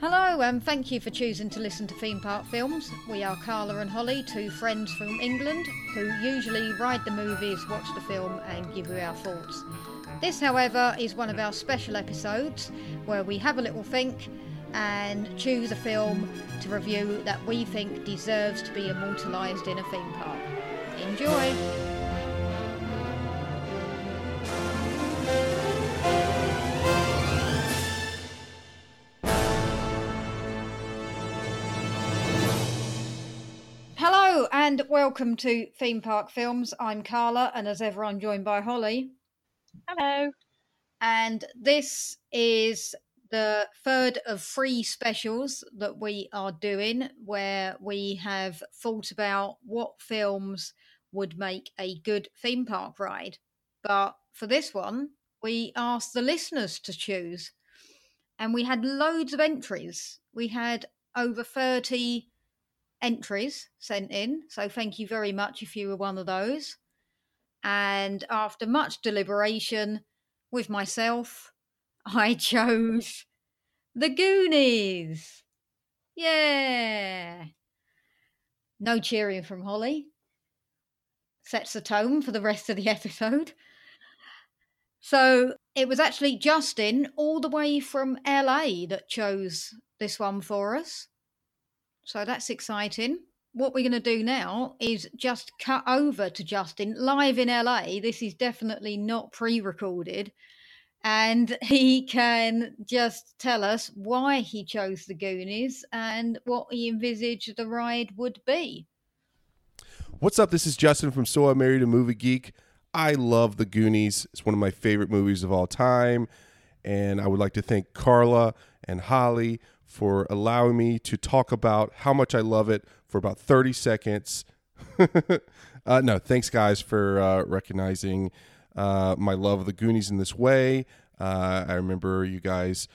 Hello, and thank you for choosing to listen to Theme Park Films. We are Carla and Holly, two friends from England who usually ride the movies, watch the film, and give you our thoughts. This, however, is one of our special episodes where we have a little think and choose a film to review that we think deserves to be immortalised in a theme park. Enjoy! Hello and welcome to Theme Park Films. I'm Carla, and as ever, I'm joined by Holly. Hello. And this is the third of three specials that we are doing where we have thought about what films would make a good theme park ride. But for this one, we asked the listeners to choose. And we had loads of entries. We had over 30 entries sent in. So thank you very much if you were one of those. And after much deliberation with myself, I chose The Goonies. Yeah. No cheering from Holly. Sets the tone for the rest of the episode. So it was actually Justin, all the way from LA, that chose this one for us. So that's exciting. What we're going to do now is just cut over to Justin live in LA. This is definitely not pre recorded. And he can just tell us why he chose the Goonies and what he envisaged the ride would be. What's up? This is Justin from So I Married a Movie Geek. I love The Goonies. It's one of my favorite movies of all time. And I would like to thank Carla and Holly for allowing me to talk about how much I love it for about 30 seconds. uh, no, thanks, guys, for uh, recognizing uh, my love of the Goonies in this way. Uh, I remember you guys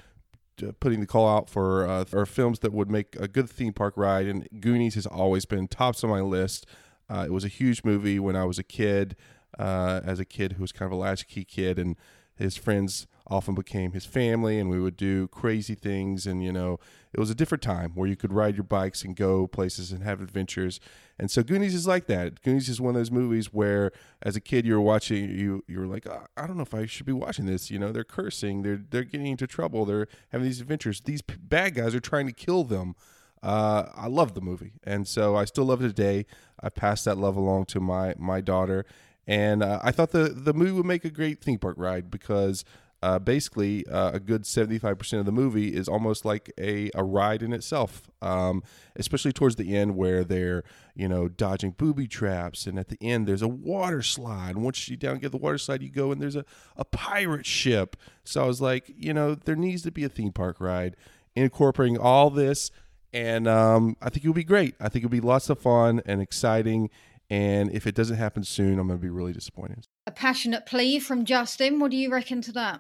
uh, putting the call out for uh, for films that would make a good theme park ride, and Goonies has always been tops on my list. Uh, it was a huge movie when I was a kid, uh, as a kid who was kind of a latchkey kid, and his friends often became his family and we would do crazy things and you know it was a different time where you could ride your bikes and go places and have adventures. And so goonies is like that. Goonies is one of those movies where as a kid you were watching you you were like oh, i don't know if i should be watching this. You know they're cursing they're they're getting into trouble they're having these adventures. These bad guys are trying to kill them. Uh, I love the movie, and so I still love it today. I passed that love along to my my daughter, and uh, I thought the the movie would make a great theme park ride because uh, basically uh, a good 75% of the movie is almost like a, a ride in itself um, especially towards the end where they're you know dodging booby traps and at the end there's a water slide. Once you down get the water slide you go and there's a, a pirate ship. So i was like you know there needs to be a theme park ride incorporating all this and um, i think it will be great. I think it'll be lots of fun and exciting and if it doesn't happen soon i'm going to be really disappointed a passionate plea from Justin. What do you reckon to that?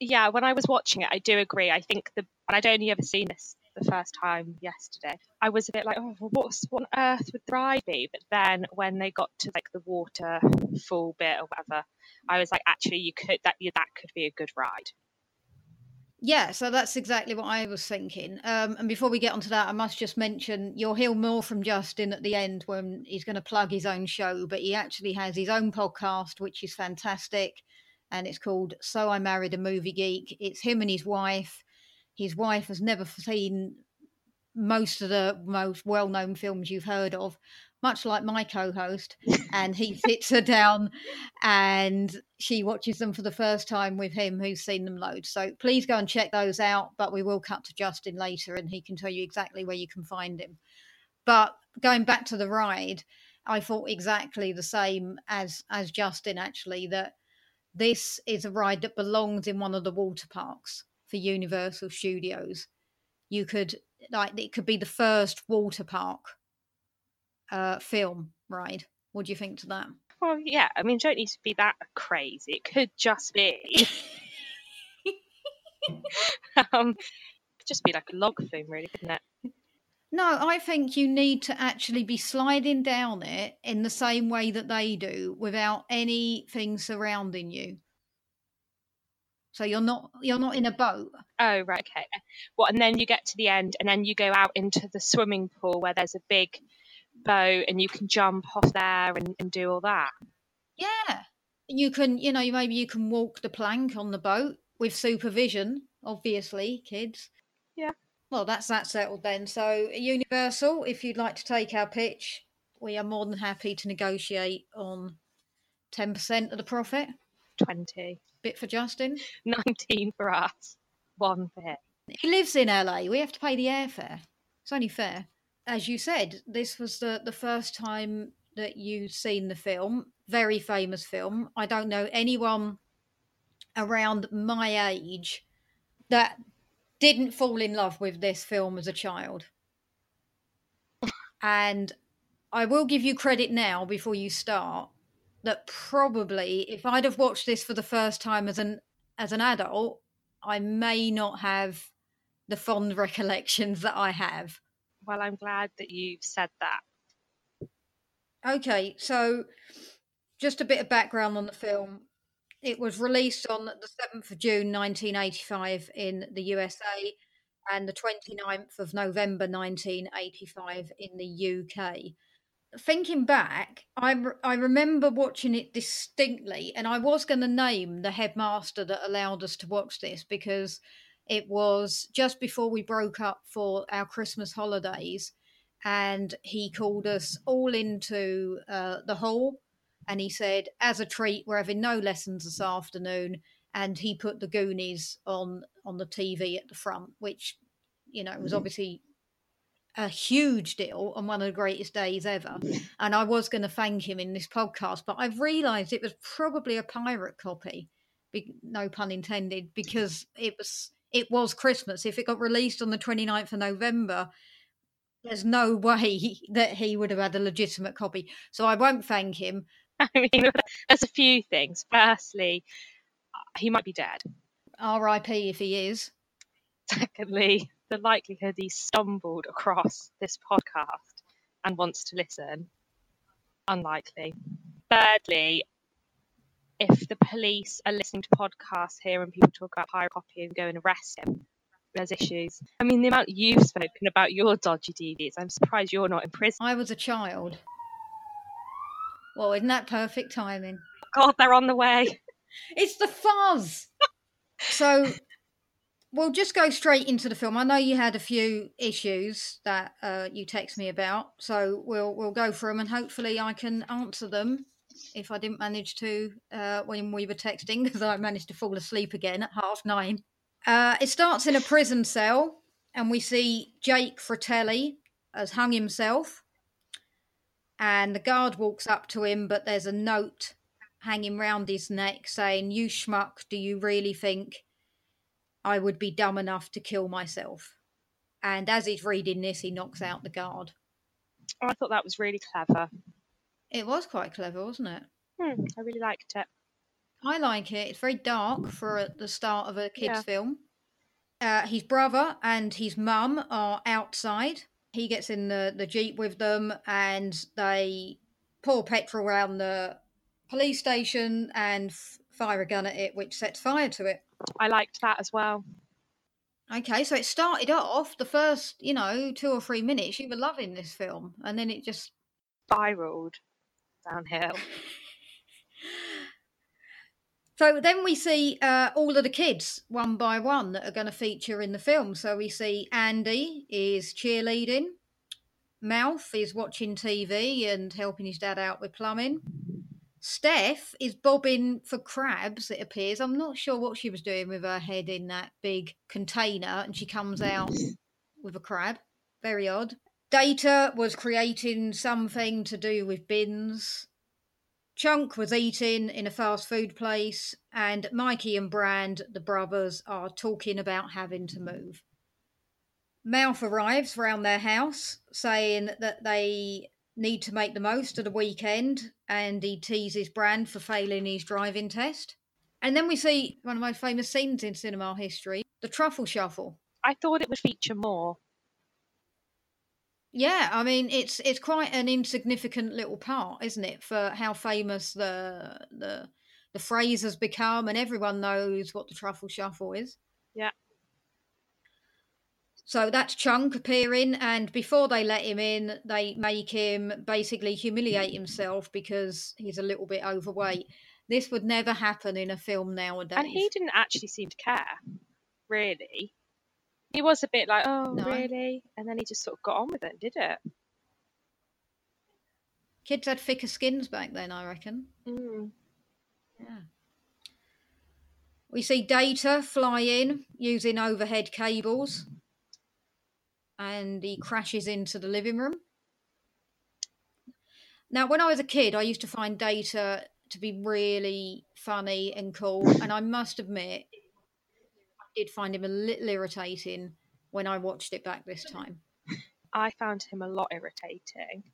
Yeah, when I was watching it, I do agree. I think the and I'd only ever seen this the first time yesterday. I was a bit like, oh, what's what on earth would the ride be? But then when they got to like the waterfall bit or whatever, I was like, actually, you could that that could be a good ride. Yeah, so that's exactly what I was thinking. Um, and before we get onto that, I must just mention you'll hear more from Justin at the end when he's going to plug his own show, but he actually has his own podcast, which is fantastic. And it's called So I Married a Movie Geek. It's him and his wife. His wife has never seen most of the most well known films you've heard of, much like my co-host and he sits her down and she watches them for the first time with him who's seen them loads. So please go and check those out but we will cut to justin later and he can tell you exactly where you can find him. But going back to the ride i thought exactly the same as as justin actually that this is a ride that belongs in one of the water parks for universal studios. You could like it could be the first water park uh, film ride. What do you think to that? Well, yeah. I mean, don't need to be that crazy. It could just be. um, just be like a log flume, really, couldn't it? No, I think you need to actually be sliding down it in the same way that they do without anything surrounding you. So you're not you're not in a boat. Oh, right, okay. Well, and then you get to the end, and then you go out into the swimming pool where there's a big boat, and you can jump off there and, and do all that. Yeah. You can, you know, maybe you can walk the plank on the boat with supervision, obviously, kids. Yeah. Well, that's that settled then. So, Universal, if you'd like to take our pitch, we are more than happy to negotiate on 10% of the profit. 20. Bit for Justin. 19 for us. One bit. He lives in LA. We have to pay the airfare. It's only fair. As you said, this was the, the first time that you'd seen the film. Very famous film. I don't know anyone around my age that didn't fall in love with this film as a child. And I will give you credit now before you start that probably if I'd have watched this for the first time as an as an adult, I may not have the fond recollections that I have. Well, I'm glad that you've said that. Okay, so just a bit of background on the film. It was released on the 7th of June 1985 in the USA and the 29th of November 1985 in the UK. Thinking back, I, I remember watching it distinctly, and I was going to name the headmaster that allowed us to watch this because it was just before we broke up for our Christmas holidays, and he called us all into uh, the hall and he said, as a treat, we're having no lessons this afternoon. And he put the Goonies on on the TV at the front, which, you know, was obviously a huge deal and one of the greatest days ever. And I was going to thank him in this podcast, but I've realised it was probably a pirate copy, no pun intended, because it was it was Christmas. If it got released on the 29th of November, there's no way that he would have had a legitimate copy. So I won't thank him. I mean, there's a few things. Firstly, uh, he might be dead. R.I.P. if he is. Secondly, the likelihood he stumbled across this podcast and wants to listen, unlikely. Thirdly, if the police are listening to podcasts here and people talk about pirate copy and go and arrest him, there's issues. I mean, the amount you've spoken about your dodgy DVDs, I'm surprised you're not in prison. I was a child. Well, isn't that perfect timing? God, they're on the way. It's the fuzz. so we'll just go straight into the film. I know you had a few issues that uh, you text me about, so we'll we'll go through them and hopefully I can answer them if I didn't manage to uh, when we were texting because I managed to fall asleep again at half nine. Uh, it starts in a prison cell, and we see Jake Fratelli has hung himself and the guard walks up to him, but there's a note hanging round his neck saying, You schmuck, do you really think I would be dumb enough to kill myself? And as he's reading this, he knocks out the guard. I thought that was really clever. It was quite clever, wasn't it? Hmm, I really liked it. I like it. It's very dark for the start of a kids' Yeah. film. Uh, his brother and his mum are outside. He gets in the, the jeep with them, and they pour petrol around the police station and f- fire a gun at it, which sets fire to it. I liked that as well. Okay, so it started off the first, you know, two or three minutes. You were loving this film, and then it just Spiraled downhill. So then we see uh, all of the kids one by one that are going to feature in the film. So we see Andy is cheerleading, Mouth is watching TV and helping his dad out with plumbing. Steph is bobbing for crabs, it appears. I'm not sure what she was doing with her head in that big container, and she comes out with a crab. Very odd. Data was creating something to do with bins. Chunk was eating in a fast food place, and Mikey and Brand, the brothers, are talking about having to move. Mouth arrives round their house saying that they need to make the most of the weekend, and he teases Brand for failing his driving test. And then we see one of my famous scenes in cinema history the truffle shuffle. I thought it would feature more. Yeah, I mean it's it's quite an insignificant little part, isn't it, for how famous the the the phrase has become, and everyone knows what the truffle shuffle is. Yeah. So that's Chunk appearing, and before they let him in, they make him basically humiliate himself because he's a little bit overweight. This would never happen in a film nowadays. And he didn't actually seem to care, really. He was a bit like, oh, No. really? And then he just sort of got on with it, did it? Kids had thicker skins back then, I reckon. Mm. Yeah. We see Data fly in using overhead cables, and he crashes into the living room. Now, when I was a kid, I used to find Data to be really funny and cool, and I must admit, did find him a little irritating when I watched it back this time. I found him a lot irritating.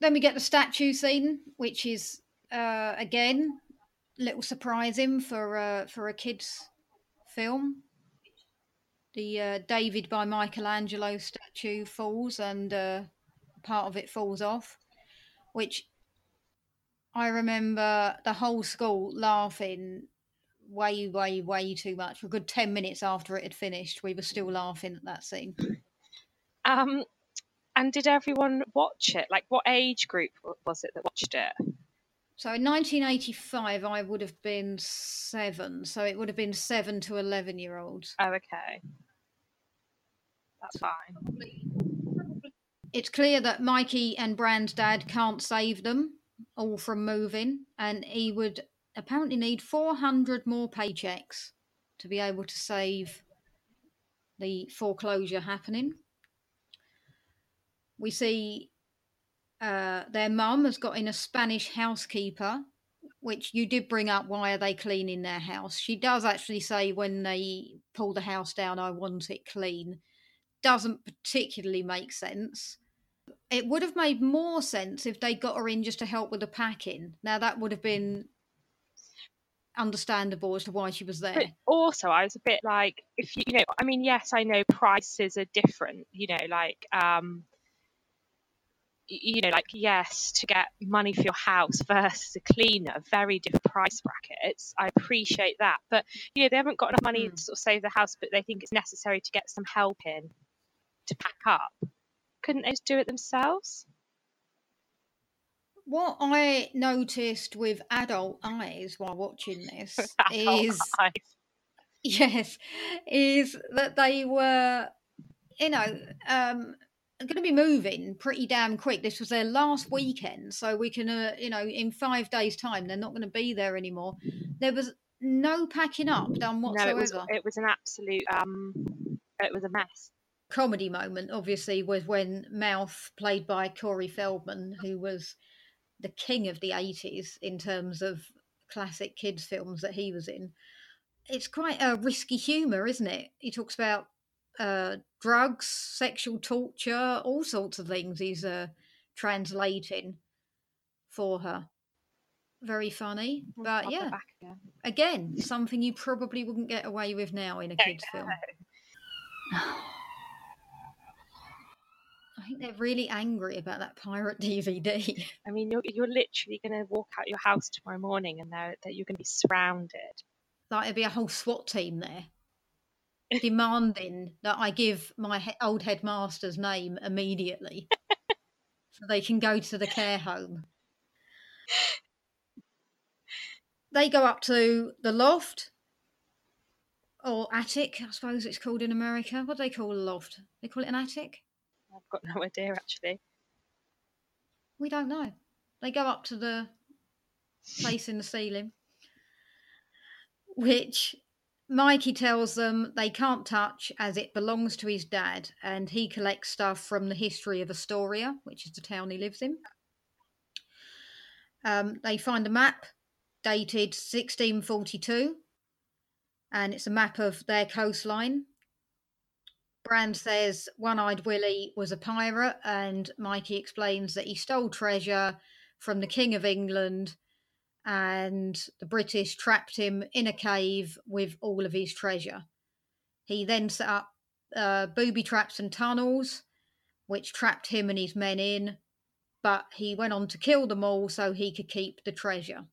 Then we get the statue scene, which is uh, again a little surprising for uh, for a kids film. The uh, David by Michelangelo statue falls, and uh, part of it falls off, which I remember the whole school laughing way, way, way too much. For a good ten minutes after it had finished, we were still laughing at that scene. Um, and did everyone watch it? Like, what age group was it that watched it? So in 1985, I would have been seven. So it would have been seven to 11 year olds. Oh, okay. That's fine. It's clear that Mikey and Brand's dad can't save them all from moving, and he would apparently need 400 more paychecks to be able to save the foreclosure happening. We see uh, their mum has got in a Spanish housekeeper, which you did bring up. Why are they cleaning their house? She does actually say when they pull the house down, I want it clean. Doesn't particularly make sense. It would have made more sense if they got her in just to help with the packing. Now that would have been understandable as to why she was there. But also, I was a bit like, if you, you know, I mean, yes, I know prices are different. You know, like, um, you know, like yes, to get money for your house versus a cleaner, very different price brackets. I appreciate that, but you know, they haven't got enough money Hmm. to sort of save the house, but they think it's necessary to get some help in to pack up. Couldn't they just do it themselves? What I noticed with adult eyes while watching this is eyes. yes, is that they were, you know, um, going to be moving pretty damn quick. This was their last weekend, so we can, uh, you know, in five days' time, they're not going to be there anymore. There was no packing up done No, whatsoever. it was it was an absolute um, it was a mess. comedy moment, obviously, was when Mouth, played by Corey Feldman, who was the king of the 80s in terms of classic kids' films that he was in. It's quite a risky humour, isn't it? He talks about uh, drugs, sexual torture, all sorts of things he's uh, translating for her. Very funny. But yeah, again. again, something you probably wouldn't get away with now in a kids' film. I think they're really angry about that pirate DVD. I mean, you're you're literally going to walk out your house tomorrow morning, and that you're going to be surrounded. like there'd be a whole SWAT team there demanding that I give my he- old headmaster's name immediately so they can go to the care home. They go up to the loft or attic, I suppose it's called in America. What do they call a loft? They call it an attic? I've got no idea actually. We don't know. They go up to the place in the ceiling, which Mikey tells them they can't touch as it belongs to his dad, and he collects stuff from the history of Astoria, which is the town he lives in. Um, they find a map dated 1642, and it's a map of their coastline. Brand says One Eyed Willie was a pirate, and Mikey explains that he stole treasure from the King of England, and the British trapped him in a cave with all of his treasure. He then set up uh, booby traps and tunnels, which trapped him and his men in, but he went on to kill them all so he could keep the treasure.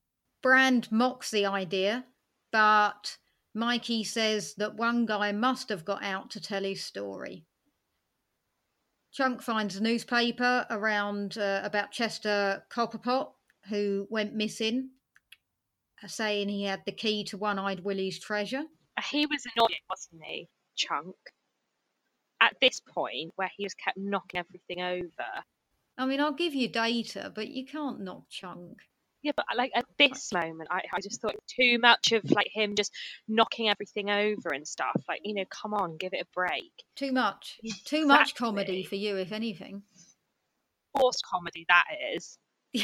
Brand mocks the idea, but Mikey says that one guy must have got out to tell his story. Chunk finds a newspaper around uh, about Chester Copperpot, who went missing, uh, saying he had the key to One Eyed Willie's treasure. He was annoying, wasn't he, Chunk? At this point, where he just kept knocking everything over. I mean, I'll give you data, but you can't knock Chunk. Yeah, but like at this moment, I, I just thought too much of like him just knocking everything over and stuff. Like, you know, come on, give it a break. Too much. Too much comedy for you, if anything. Forced comedy, that is.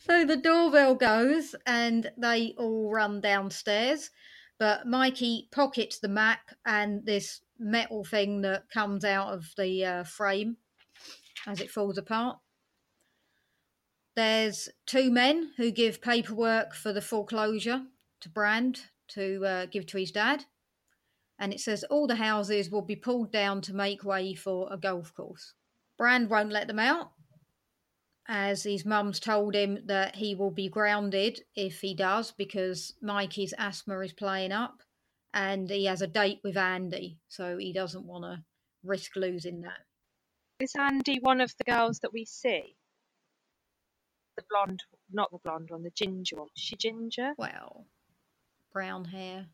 so the doorbell goes and they all run downstairs. But Mikey pockets the map and this metal thing that comes out of the uh, frame as it falls apart. There's two men who give paperwork for the foreclosure to Brand to uh, give to his dad. And it says all the houses will be pulled down to make way for a golf course. Brand won't let them out, as his mum's told him that he will be grounded if he does because Mikey's asthma is playing up and he has a date with Andy, so he doesn't want to risk losing that. Is Andy one of the girls that we see? The blonde, not the blonde one, the ginger one. Is she ginger? Well, brown hair,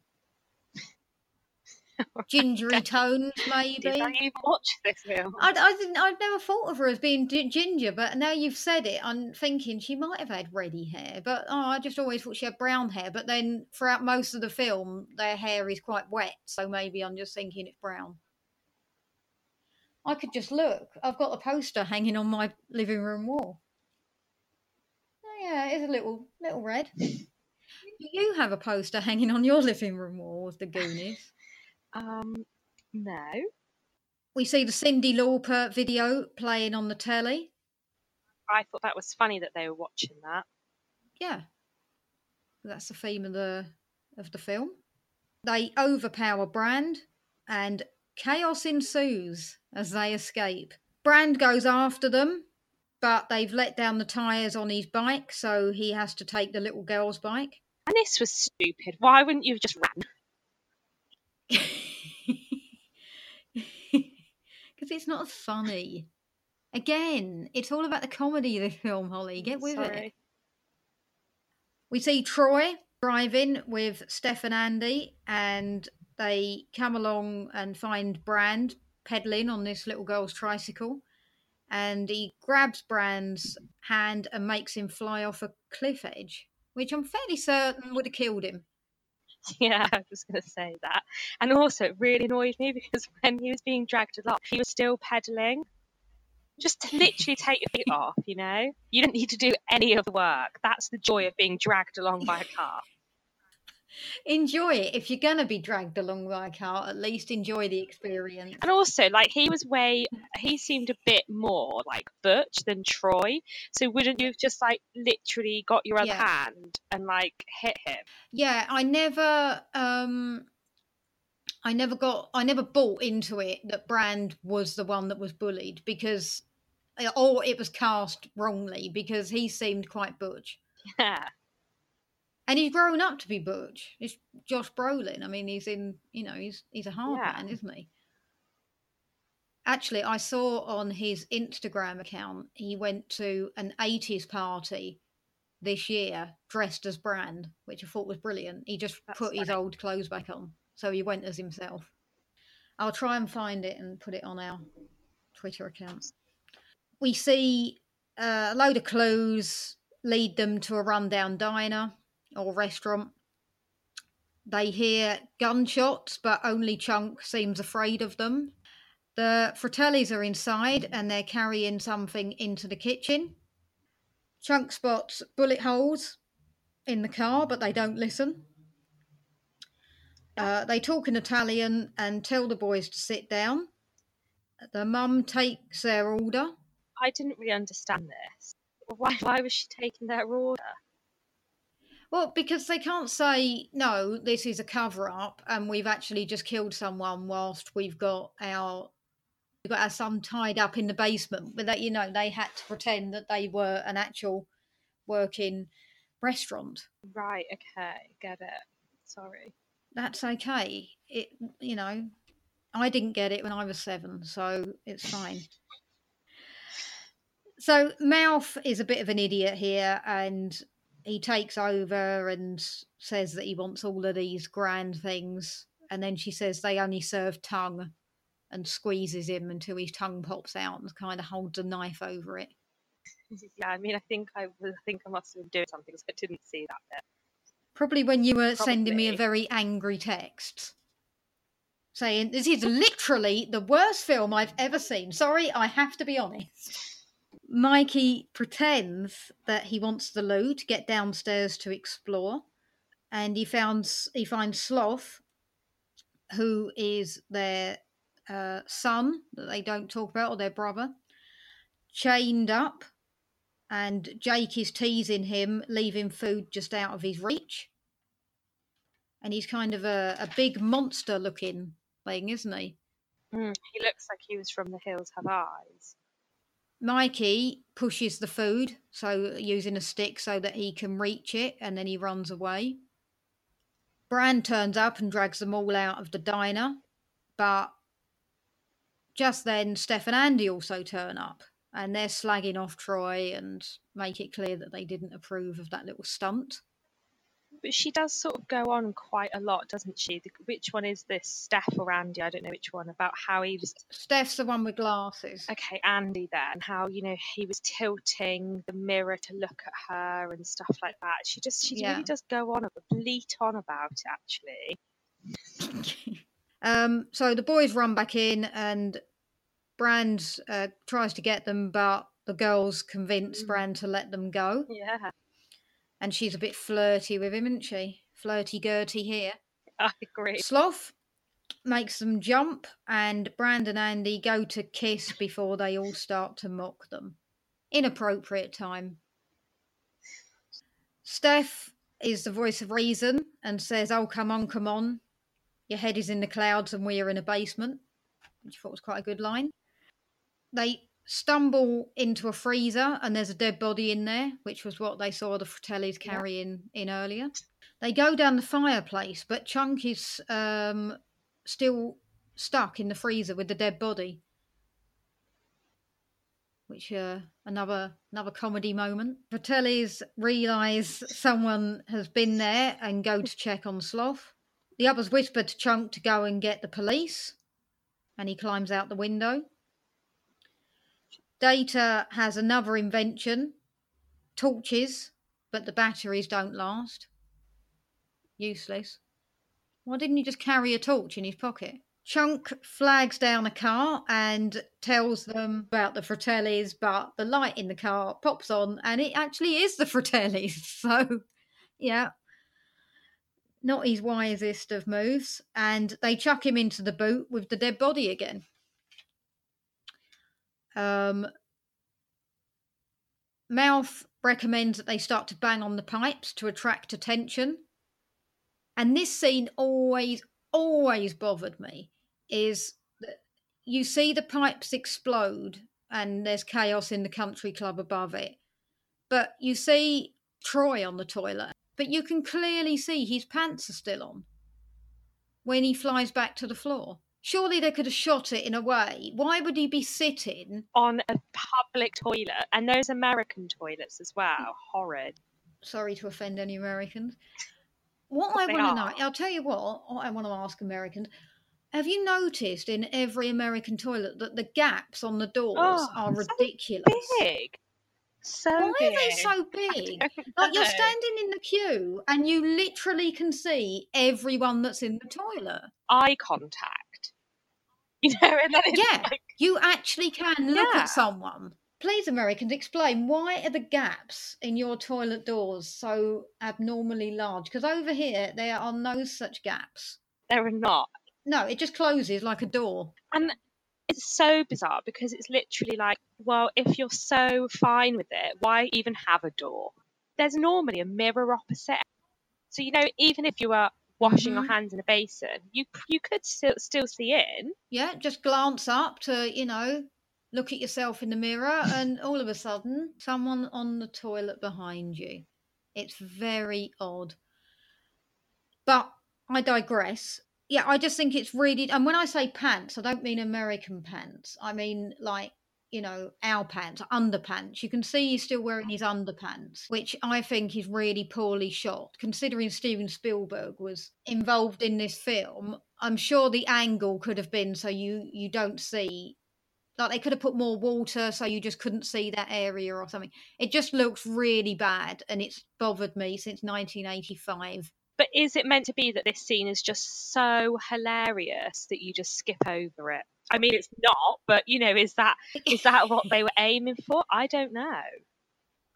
gingery tones, maybe. Did I even watch this film? I, I didn't. I've never thought of her as being ginger, but now you've said it, I'm thinking she might have had reddy hair. But oh, I just always thought she had brown hair. But then throughout most of the film, their hair is quite wet, so maybe I'm just thinking it's brown. I could just look. I've got a poster hanging on my living room wall. Yeah, it's a little little red. you have a poster hanging on your living room wall of the Goonies. Um, no. We see the Cyndi Lauper video playing on the telly. I thought that was funny that they were watching that. Yeah, that's the theme of the of the film. They overpower Brand, and chaos ensues as they escape. Brand goes after them, but they've let down the tires on his bike, so he has to take the little girl's bike. And this was stupid. Why wouldn't you have just ran? Because it's not funny. Again, it's all about the comedy of the film, Holly. Get with it. We see Troy driving with Steph and Andy, and they come along and find Brand pedaling on this little girl's tricycle. And he grabs Brand's hand and makes him fly off a cliff edge, which I'm fairly certain would have killed him. Yeah, I was going to say that. And also, it really annoyed me because when he was being dragged along, he was still pedaling. Just to literally take your feet off, you know? You don't need to do any of the work. That's the joy of being dragged along by a car. Enjoy it. If you're going to be dragged along by a car, at least enjoy the experience. And also, like, he was way, he seemed a bit more like Butch than Troy. So wouldn't you have just, like, literally got your other Yeah. hand and, like, hit him? Yeah, I never um I never got I never bought into it that Brand was the one that was bullied because or it was cast wrongly because he seemed quite butch. Yeah. And he's grown up to be butch. It's Josh Brolin. I mean, he's in, you know, he's he's a hard Yeah. man, isn't he? Actually, I saw on his Instagram account he went to an 80s party this year dressed as Brand, which I thought was brilliant. He just That's put his old clothes back on. So he went as himself. I'll try and find it and put it on our Twitter account. We see uh, a load of clues lead them to a rundown diner or restaurant. They hear gunshots, but only Chunk seems afraid of them. The Fratellis are inside and they're carrying something into the kitchen. Chunk spots bullet holes in the car, but they don't listen. Uh, they talk in Italian and tell the boys to sit down. The mum takes their order. I didn't really understand this. Why, why was she taking their order? Well, because they can't say, no, this is a cover up and we've actually just killed someone whilst we've got our we've got our son tied up in the basement. But that you know, they had to pretend that they were an actual working restaurant. Right, okay, get it. Sorry. That's okay. It you know, I didn't get it when I was seven, so it's fine. So Mouth is a bit of an idiot here and he takes over and says that he wants all of these grand things and then she says they only serve tongue and squeezes him until his tongue pops out and kind of holds a knife over it. Yeah, I mean, I think I, I think I must have been doing something because I didn't see that bit. Probably when you were sending me a very angry text saying, This is literally the worst film I've ever seen. Sorry, I have to be honest. Mikey pretends that he wants the loo to get downstairs to explore, and he founds he finds Sloth, who is their uh, son that they don't talk about, or their brother, chained up, and Jake is teasing him, leaving food just out of his reach. And he's kind of a, a big monster looking thing, isn't he? Mm, he looks like he was from The Hills Have Eyes. Mikey pushes the food, so using a stick so that he can reach it, and then he runs away. Brand turns up and drags them all out of the diner, but just then Steph and Andy also turn up, and they're slagging off Troy and make it clear that they didn't approve of that little stunt. But she does sort of go on quite a lot, doesn't she? The, which one is this, Steph or Andy? I don't know which one. About how he was Steph's the one with glasses. okay, Andy then, how you know he was tilting the mirror to look at her and stuff like that. She just she Yeah. really does go on, bleat on about it actually. Um, so the boys run back in, and Brand uh, tries to get them, but the girls convince Mm. Brand to let them go. Yeah, And she's a bit flirty with him, isn't she? Flirty Gertie here. I agree. Sloth makes them jump, and Brand and Andy go to kiss before they all start to mock them. Inappropriate time. Steph is the voice of reason and says, Oh, come on, come on. Your head is in the clouds and we are in a basement, which I thought was quite a good line. They stumble into a freezer and there's a dead body in there, which was what they saw the Fratellis Yeah. carrying in earlier. They go down the fireplace, but Chunk is um, still stuck in the freezer with the dead body. Which uh, another another comedy moment. Fratellis realise someone has been there and go to check on Sloth. The others whisper to Chunk to go and get the police, and he climbs out the window. Data has another invention torches, but the batteries don't last. Useless. Why didn't he just carry a torch in his pocket? Chunk flags down a car and tells them about the Fratellis, but the light in the car pops on and it actually is the Fratellis. So, yeah, not his wisest of moves. And they chuck him into the boot with the dead body again. Um, Mouth recommends that they start to bang on the pipes to attract attention. And this scene always, always bothered me is that you see the pipes explode and there's chaos in the country club above it. But you see Troy on the toilet, but you can clearly see his pants are still on when he flies back to the floor. Surely they could have shot it in a way. Why would he be sitting? On a public toilet, and those American toilets as well. Mm. Horrid. Sorry to offend any Americans. What I want to know, I'll tell you what, what I want to ask Americans. Have you noticed in every American toilet that the gaps on the doors Oh, are so ridiculous? Big. So Why big. are they so big? Like you're standing in the queue and you literally can see everyone that's in the toilet. eye contact. You know, and then Yeah. like, You actually can look Yeah. at someone. Please, Americans, explain why are the gaps in your toilet doors so abnormally large? Because over here there are no such gaps. there are not. No, it just closes like a door. And it's so bizarre because it's literally like, well, if you're so fine with it, why even have a door? There's normally a mirror opposite. So you know, even if you were washing your Mhm. hands in a basin, you you could still still see in. Yeah, just glance up to, you know, look at yourself in the mirror, and all of a sudden, someone on the toilet behind you. It's very odd. But I digress. Yeah, I just think it's really. And when I say pants, I don't mean American pants. I mean, like, you know, our pants, underpants. You can see he's still wearing his underpants, which I think is really poorly shot. Considering Steven Spielberg was involved in this film, I'm sure the angle could have been so you you don't see like they could have put more water so you just couldn't see that area or something. It just looks really bad and it's bothered me since 1985. But is it meant to be that this scene is just so hilarious that you just skip over it? I mean, it's not, but you know, is that is that what they were aiming for? I don't know.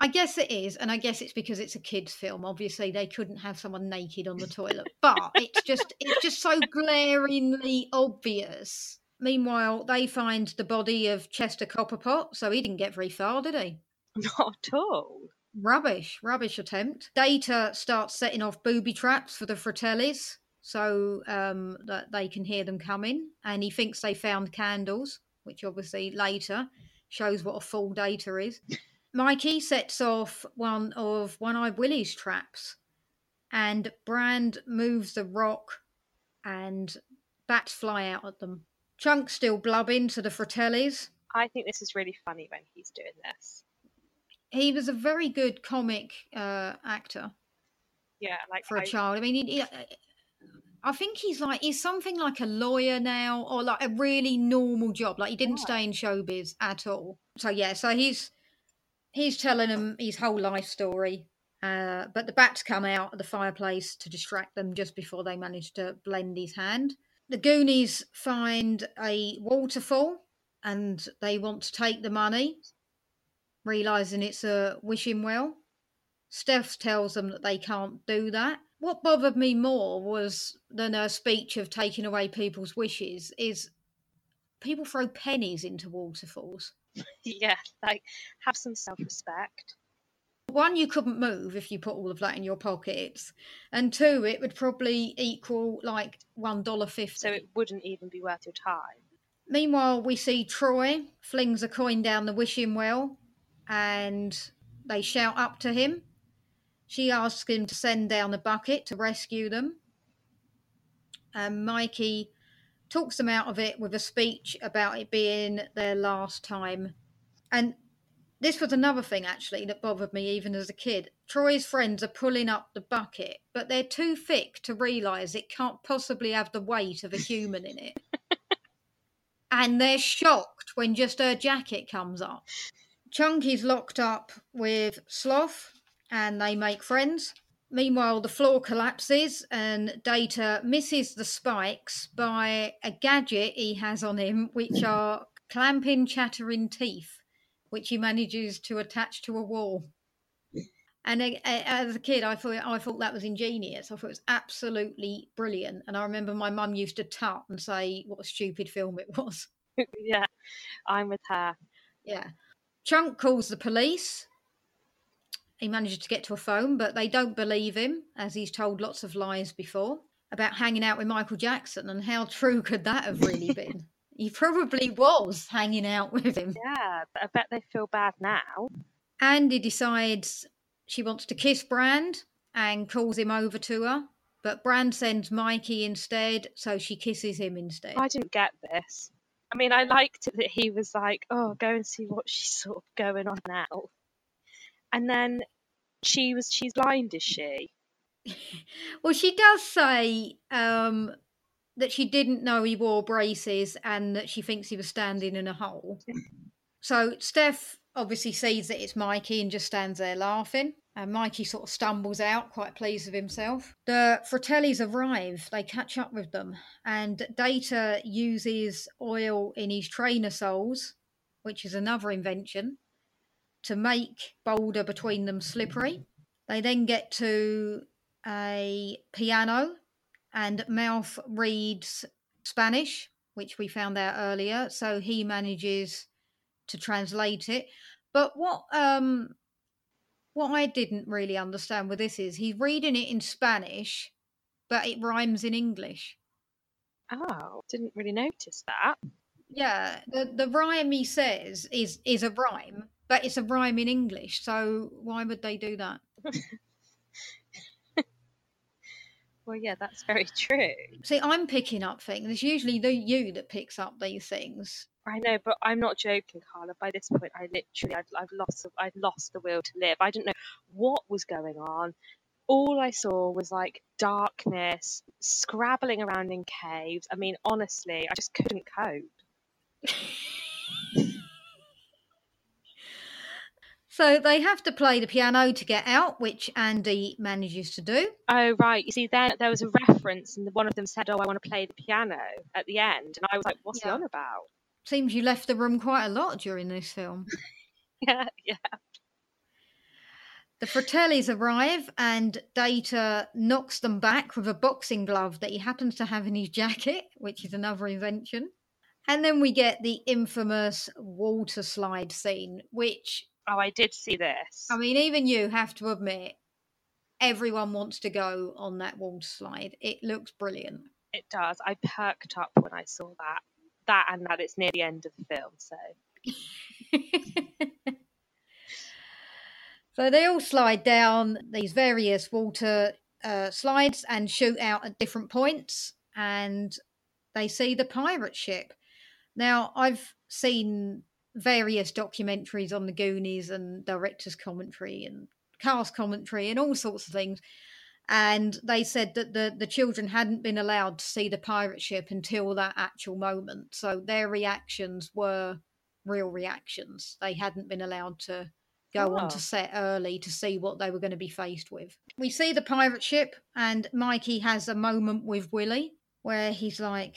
I guess it is, and I guess it's because it's a kids' film. Obviously, they couldn't have someone naked on the toilet, but it's just it's just so glaringly obvious. Meanwhile, they find the body of Chester Copperpot, so he didn't get very far, did he? Not at all. Rubbish, rubbish attempt. Data starts setting off booby traps for the Fratellis so um, that they can hear them coming, and he thinks they found candles, which obviously later shows what a fool Data is. Mikey sets off one of One Eye Willie's traps, and Brand moves the rock, and bats fly out at them. Chunk's still blubbing to the Fratellis. I think this is really funny when he's doing this. He was a very good comic uh, actor Yeah, like for a I- child. I mean, he, he- I think he's like he's something like a lawyer now, or like a really normal job. Like he didn't Yeah. stay in showbiz at all. So yeah, so he's he's telling him his whole life story. Uh, but the bats come out of the fireplace to distract them just before they manage to blend his hand. The Goonies find a waterfall and they want to take the money, realizing it's a wishing well. Steph tells them that they can't do that. What bothered me more was than a speech of taking away people's wishes is people throw pennies into waterfalls. yeah, like have some self-respect. One, you couldn't move if you put all of that in your pockets, and two, it would probably equal like one dollar fifty. So it wouldn't even be worth your time. Meanwhile, we see Troy flings a coin down the wishing well, and they shout up to him. She asks him to send down a bucket to rescue them. And Mikey talks them out of it with a speech about it being their last time. And this was another thing actually that bothered me even as a kid. Troy's friends are pulling up the bucket, but they're too thick to realise it can't possibly have the weight of a human in it. and they're shocked when just her jacket comes up. Chunky's locked up with Sloth and they make friends. Meanwhile, the floor collapses and Data misses the spikes by a gadget he has on him, which are clamping, chattering teeth, which he manages to attach to a wall. And as a kid, I thought I thought that was ingenious. I thought it was absolutely brilliant. And I remember my mum used to tut and say what a stupid film it was. yeah, I'm with her. Yeah. Chunk calls the police. He manages to get to a phone, but they don't believe him, as he's told lots of lies before about hanging out with Michael Jackson. And how true could that have really been? he probably was hanging out with him. Yeah, but I bet they feel bad now. Andy decides she wants to kiss Brand and calls him over to her. But Brand sends Mikey instead, so she kisses him instead. I didn't get this. I mean, I liked it that he was like, "Oh, go and see what she's sort of going on now," and then she was she's blind, is she? Well, she does say um, that she didn't know he wore braces and that she thinks he was standing in a hole. So Steph obviously sees that it's Mikey and just stands there laughing. And Mikey sort of stumbles out, quite pleased with himself. The Fratellis arrive, they catch up with them, and Data uses oil in his trainer soles, which is another invention, to make boulder between them slippery. They then get to a piano, and Mouth reads Spanish, which we found out earlier. So he manages to translate it. But what um, What I didn't really understand with this is he's reading it in Spanish, but it rhymes in English. Oh, didn't really notice that. Yeah, the the rhyme he says is is a rhyme, but it's a rhyme in English. So why would they do that? Well, yeah, that's very true. See, I'm picking up things. It's usually the you that picks up these things. I know, but I'm not joking, Carla. By this point, I literally, I'd, I've lost, I've lost the will to live. I didn't know what was going on. All I saw was like darkness, scrabbling around in caves. I mean, honestly, I just couldn't cope. So they have to play the piano to get out, which Andy manages to do. Oh right, you see, then there was a reference, and one of them said, "Oh, I want to play the piano at the end," and I was like, "What's he Yeah. on about?" Seems you left the room quite a lot during this film. Yeah, yeah. The Fratellis arrive and Data knocks them back with a boxing glove that he happens to have in his jacket, which is another invention. And then we get the infamous water slide scene, which, Oh, I did see this. I mean, even you have to admit, everyone wants to go on that water slide. It looks brilliant. It does. I perked up when I saw that. That and that it's near the end of the film. So so they all slide down these various water uh, slides and shoot out at different points, and they see the pirate ship. Now, I've seen various documentaries on the Goonies and director's commentary and cast commentary and all sorts of things. And they said that the, the children hadn't been allowed to see the pirate ship until that actual moment. So their reactions were real reactions. They hadn't been allowed to go Oh. onto set early to see what they were going to be faced with. We see the pirate ship, and Mikey has a moment with Willie where he's like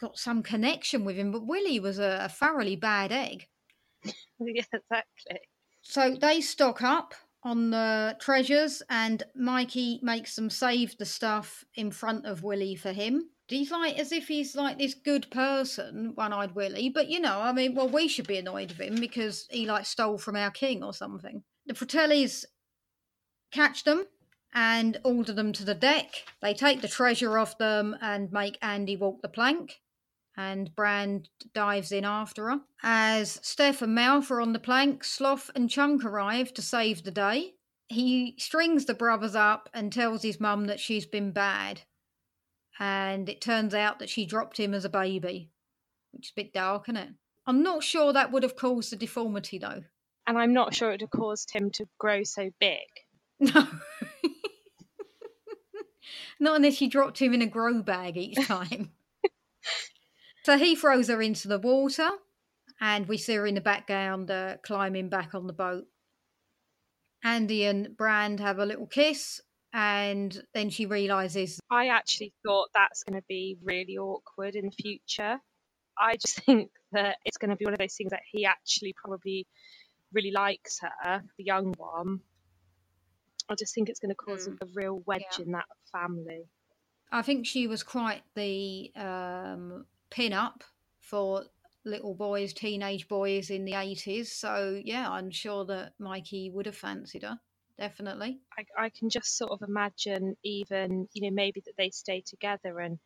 got some connection with him, but Willie was a, a thoroughly bad egg. yeah, exactly. So they stock up on the treasures, and Mikey makes them save the stuff in front of Willie for him. He's like as if he's like this good person, one-eyed Willie. But you know, I mean, well, we should be annoyed of him because he like stole from our king or something. The Fratellis catch them and order them to the deck. They take the treasure off them and make Andy walk the plank. And Brand dives in after her. As Steph and Mouth are on the plank, Sloth and Chunk arrive to save the day. He strings the brothers up and tells his mum that she's been bad. And it turns out that she dropped him as a baby, which is a bit dark, isn't it? I'm not sure that would have caused the deformity though. And I'm not sure it would have caused him to grow so big. No. Not unless she dropped him in a grow bag each time. so he throws her into the water, and we see her in the background uh, climbing back on the boat. Andy and Brand have a little kiss, and then she realizes I actually thought that's going to be really awkward in the future. I just think that it's going to be one of those things that he actually probably really likes her, the young one. I just think it's going to cause Mm. a real wedge Yeah. in that family. I think she was quite the um, pin up for little boys, teenage boys in the 80s. So, yeah, I'm sure that Mikey would have fancied her. Definitely. I, I can just sort of imagine even, you know, maybe that they stay together and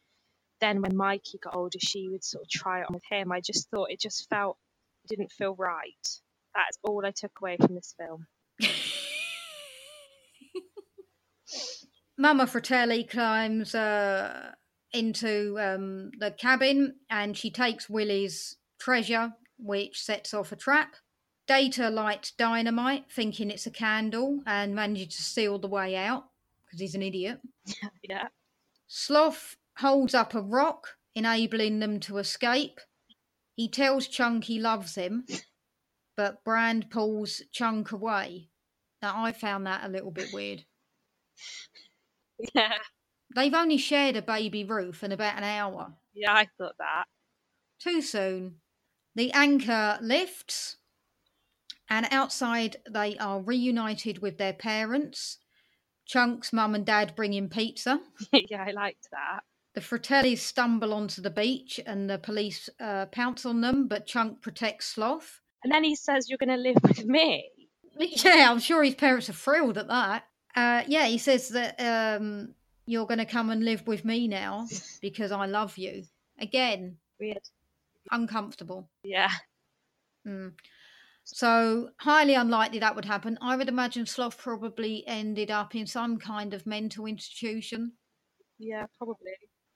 then when Mikey got older, she would sort of try it on with him. I just thought it just felt, didn't feel right. That's all I took away from this film. Mama Fratelli climbs uh, into um, the cabin and she takes Willie's treasure, which sets off a trap. Data lights dynamite, thinking it's a candle, and manages to steal the way out because he's an idiot. Yeah. Sloth holds up a rock, enabling them to escape. He tells Chunk he loves him, but Brand pulls Chunk away. Now, I found that a little bit weird. Yeah. They've only shared a Baby Ruth in about an hour. Yeah, I thought that. Too soon. The anchor lifts, and outside they are reunited with their parents. Chunk's mum and dad bring in pizza. yeah, I liked that. The Fratellis stumble onto the beach and the police uh, pounce on them, but Chunk protects Sloth. And then he says, You're going to live with me. Yeah, I'm sure his parents are thrilled at that. Uh, yeah, he says that um, you're going to come and live with me now because I love you. Again, Weird. uncomfortable. Yeah. Mm. So, highly unlikely that would happen. I would imagine Sloth probably ended up in some kind of mental institution. Yeah, probably.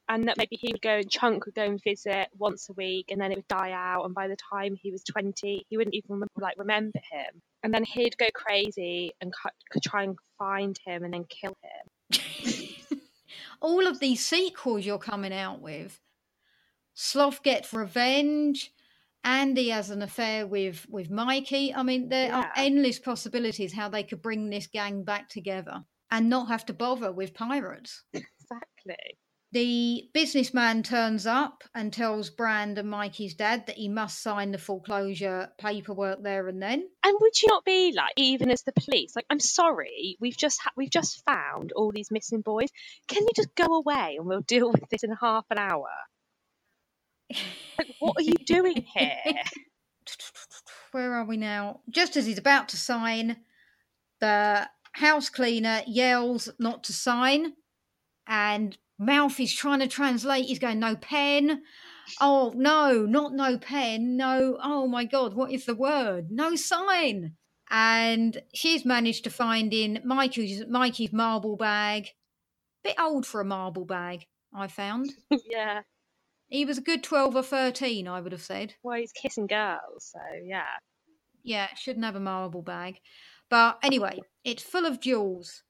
And that maybe he would go and Chunk would go and visit once a week, and then it would die out. And by the time he was twenty, he wouldn't even like remember him. And then he'd go crazy and try and find him and then kill him. All of these sequels you're coming out with, Sloth gets revenge. Andy has an affair with with Mikey. I mean, there are endless possibilities how they could bring this gang back together and not have to bother with pirates. Exactly. The businessman turns up and tells Brand and Mikey's dad that he must sign the foreclosure paperwork there and then. And would you not be like, even as the police, like, I'm sorry, we've just ha- we've just found all these missing boys. Can you just go away and we'll deal with this in half an hour? Like, what are you doing here? Where are we now? Just as he's about to sign, the house cleaner yells not to sign, and Mouth is trying to translate. He's going, No pen. Oh, no, not no pen. No, oh my God, what is the word? No sign. And she's managed to find in Mikey's, Mikey's marble bag. Bit old for a marble bag, I found. yeah. He was a good 12 or 13, I would have said. Well, he's kissing girls, so yeah. Yeah, shouldn't have a marble bag. But anyway, it's full of jewels.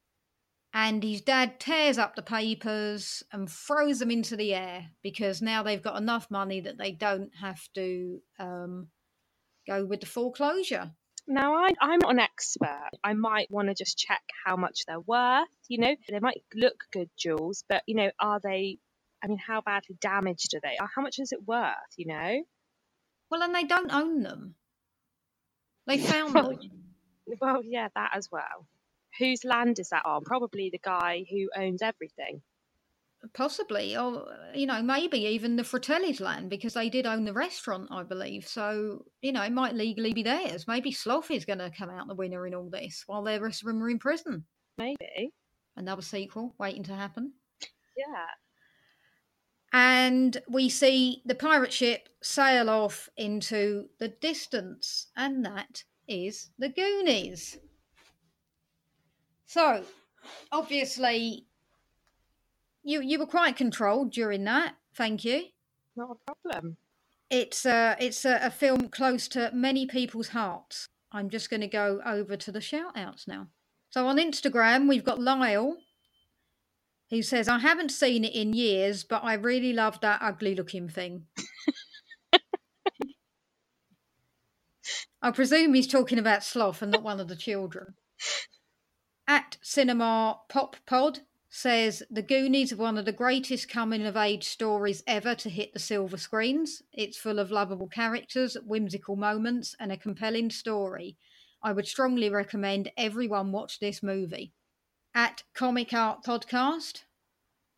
And his dad tears up the papers and throws them into the air because now they've got enough money that they don't have to um, go with the foreclosure. Now, I, I'm not an expert. I might want to just check how much they're worth. You know, they might look good jewels, but, you know, are they, I mean, how badly damaged are they? How much is it worth, you know? Well, and they don't own them. They found Well, them. Well, yeah, that as well. Whose land is that on? Probably the guy who owns everything. Possibly, or you know, maybe even the Fratelli's land because they did own the restaurant, I believe. So you know, it might legally be theirs. Maybe Sloth is going to come out the winner in all this, while the rest of them are in prison. Maybe. Another sequel waiting to happen. Yeah. And we see the pirate ship sail off into the distance, and that is the Goonies. So, obviously, you you were quite controlled during that. Thank you. Not a problem. It's a it's a, a film close to many people's hearts. I'm just going to go over to the shout outs now. So on Instagram, we've got Lyle, who says, I haven't seen it in years, but I really love that ugly looking thing. I presume he's talking about Sloth and not one of the children. At Cinema Pop Pod says The Goonies are one of the greatest coming of age stories ever to hit the silver screens. It's full of lovable characters, whimsical moments, and a compelling story. I would strongly recommend everyone watch this movie. At Comic Art Podcast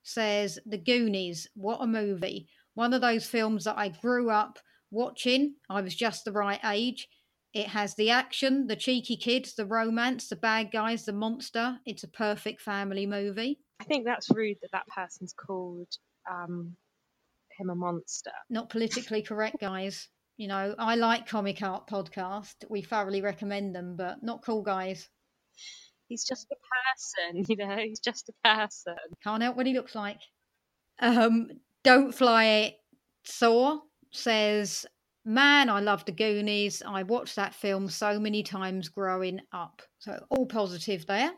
says The Goonies, what a movie. One of those films that I grew up watching. I was just the right age. It has the action, the cheeky kids, the romance, the bad guys, the monster. It's a perfect family movie. I think that's rude that that person's called um, him a monster. Not politically correct, guys. You know, I like Comic Art Podcast. We thoroughly recommend them, but not cool, guys. He's just a person, you know, he's just a person. Can't help what he looks like. Um, Don't Fly It Saw says, Man, I love the Goonies. I watched that film so many times growing up. So, all positive there.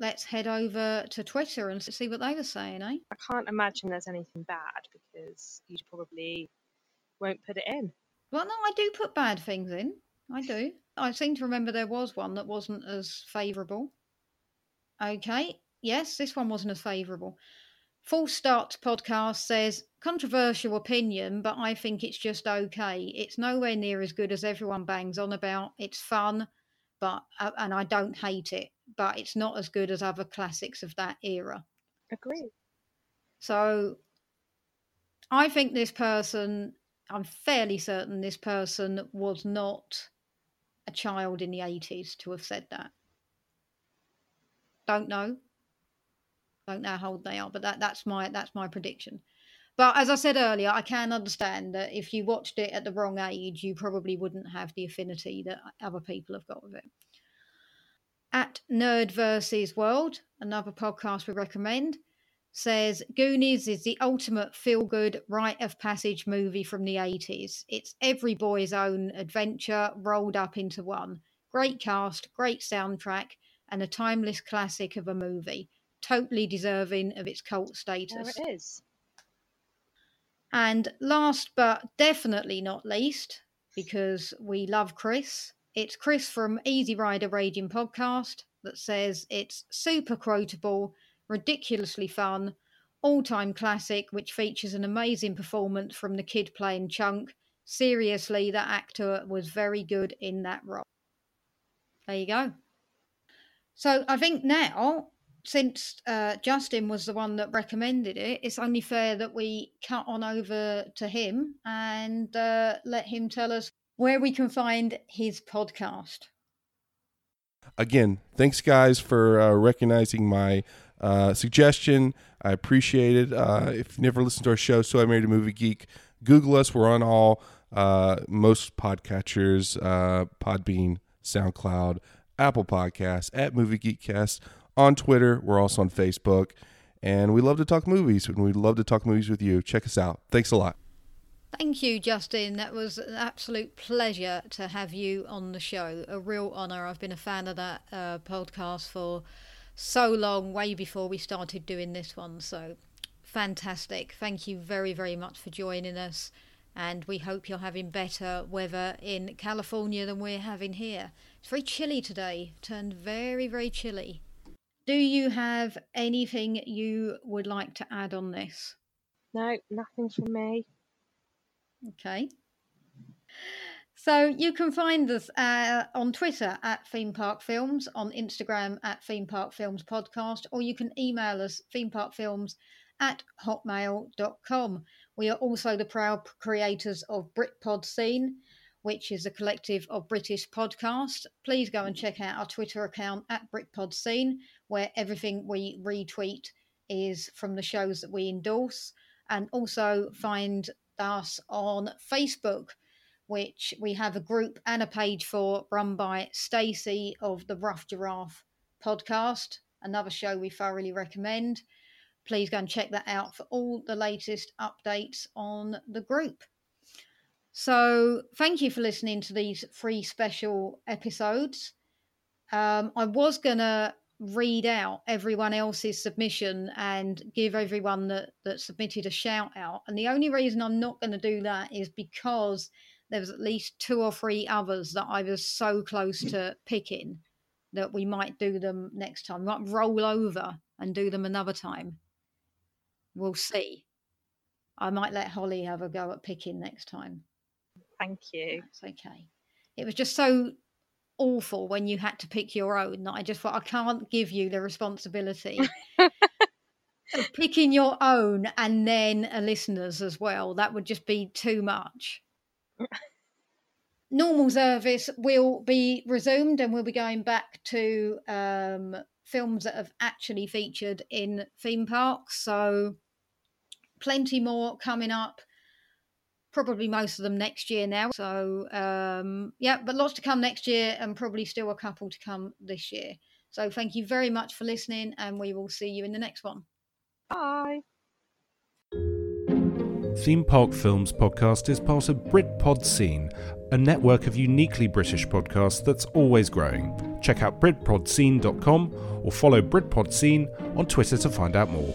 Let's head over to Twitter and see what they were saying, eh? I can't imagine there's anything bad because you probably won't put it in. Well, no, I do put bad things in. I do. I seem to remember there was one that wasn't as favourable. Okay. Yes, this one wasn't as favourable. Full Start podcast says controversial opinion, but I think it's just okay. It's nowhere near as good as everyone bangs on about. It's fun, but uh, and I don't hate it, but it's not as good as other classics of that era. Agree. So I think this person, I'm fairly certain this person was not a child in the 80s to have said that. Don't know. Don't know how old they are, but that, that's my that's my prediction. But as I said earlier, I can understand that if you watched it at the wrong age, you probably wouldn't have the affinity that other people have got with it. At Nerd versus World, another podcast we recommend, says Goonies is the ultimate feel good rite of passage movie from the 80s. It's every boy's own adventure rolled up into one. Great cast, great soundtrack, and a timeless classic of a movie. Totally deserving of its cult status. There it is. And last but definitely not least, because we love Chris, it's Chris from Easy Rider Raging Podcast that says it's super quotable, ridiculously fun, all time classic, which features an amazing performance from the kid playing Chunk. Seriously, that actor was very good in that role. There you go. So I think now since uh, Justin was the one that recommended it, it's only fair that we cut on over to him and uh, let him tell us where we can find his podcast. Again, thanks guys for uh, recognizing my uh, suggestion. I appreciate it. Uh, if you never listened to our show, So I Married a Movie Geek, Google us. We're on all uh, most podcatchers, Podbean, SoundCloud, Apple Podcasts, at Movie Geekcast on Twitter. We're also on Facebook. And we love to talk movies, and we love to talk movies with you. Check us out. Thanks a lot. Thank you, Justin. That was an absolute pleasure to have you on the show. A real honour. I've been a fan of that uh, podcast for so long, way before we started doing this one. So fantastic. Thank you very, very much for joining us. And we hope you're having better weather in California than we're having here. It's very chilly today, turned very, very chilly. Do you have anything you would like to add on this? No, nothing from me. Okay. So you can find us uh, on Twitter at Theme Park Films, on Instagram at Theme Park Films Podcast, or you can email us themeparkfilms at hotmail.com. We are also the proud creators of Britpod Scene, which is a collective of British podcasts. Please go and mm-hmm. check out our Twitter account at Britpod Scene, where everything we retweet is from the shows that we endorse. And also find us on Facebook, which we have a group and a page for run by Stacey of the Rough Giraffe podcast, another show we thoroughly recommend. Please go and check that out for all the latest updates on the group. So, thank you for listening to these three special episodes. Um, I was going to read out everyone else's submission and give everyone that, that submitted a shout out. And the only reason I'm not going to do that is because there was at least two or three others that I was so close to picking that we might do them next time. We might roll over and do them another time. We'll see. I might let Holly have a go at picking next time. Thank you. It's okay. It was just so awful when you had to pick your own that I just thought I can't give you the responsibility of picking your own and then a listener's as well. That would just be too much. Normal service will be resumed and we'll be going back to um, films that have actually featured in theme parks. So, plenty more coming up probably most of them next year now. So um, yeah, but lots to come next year, and probably still a couple to come this year. So thank you very much for listening, and we will see you in the next one. Bye. Theme Park Films podcast is part of Britpod Scene, a network of uniquely British podcasts that's always growing. Check out BritpodScene.com or follow Britpod Scene on Twitter to find out more.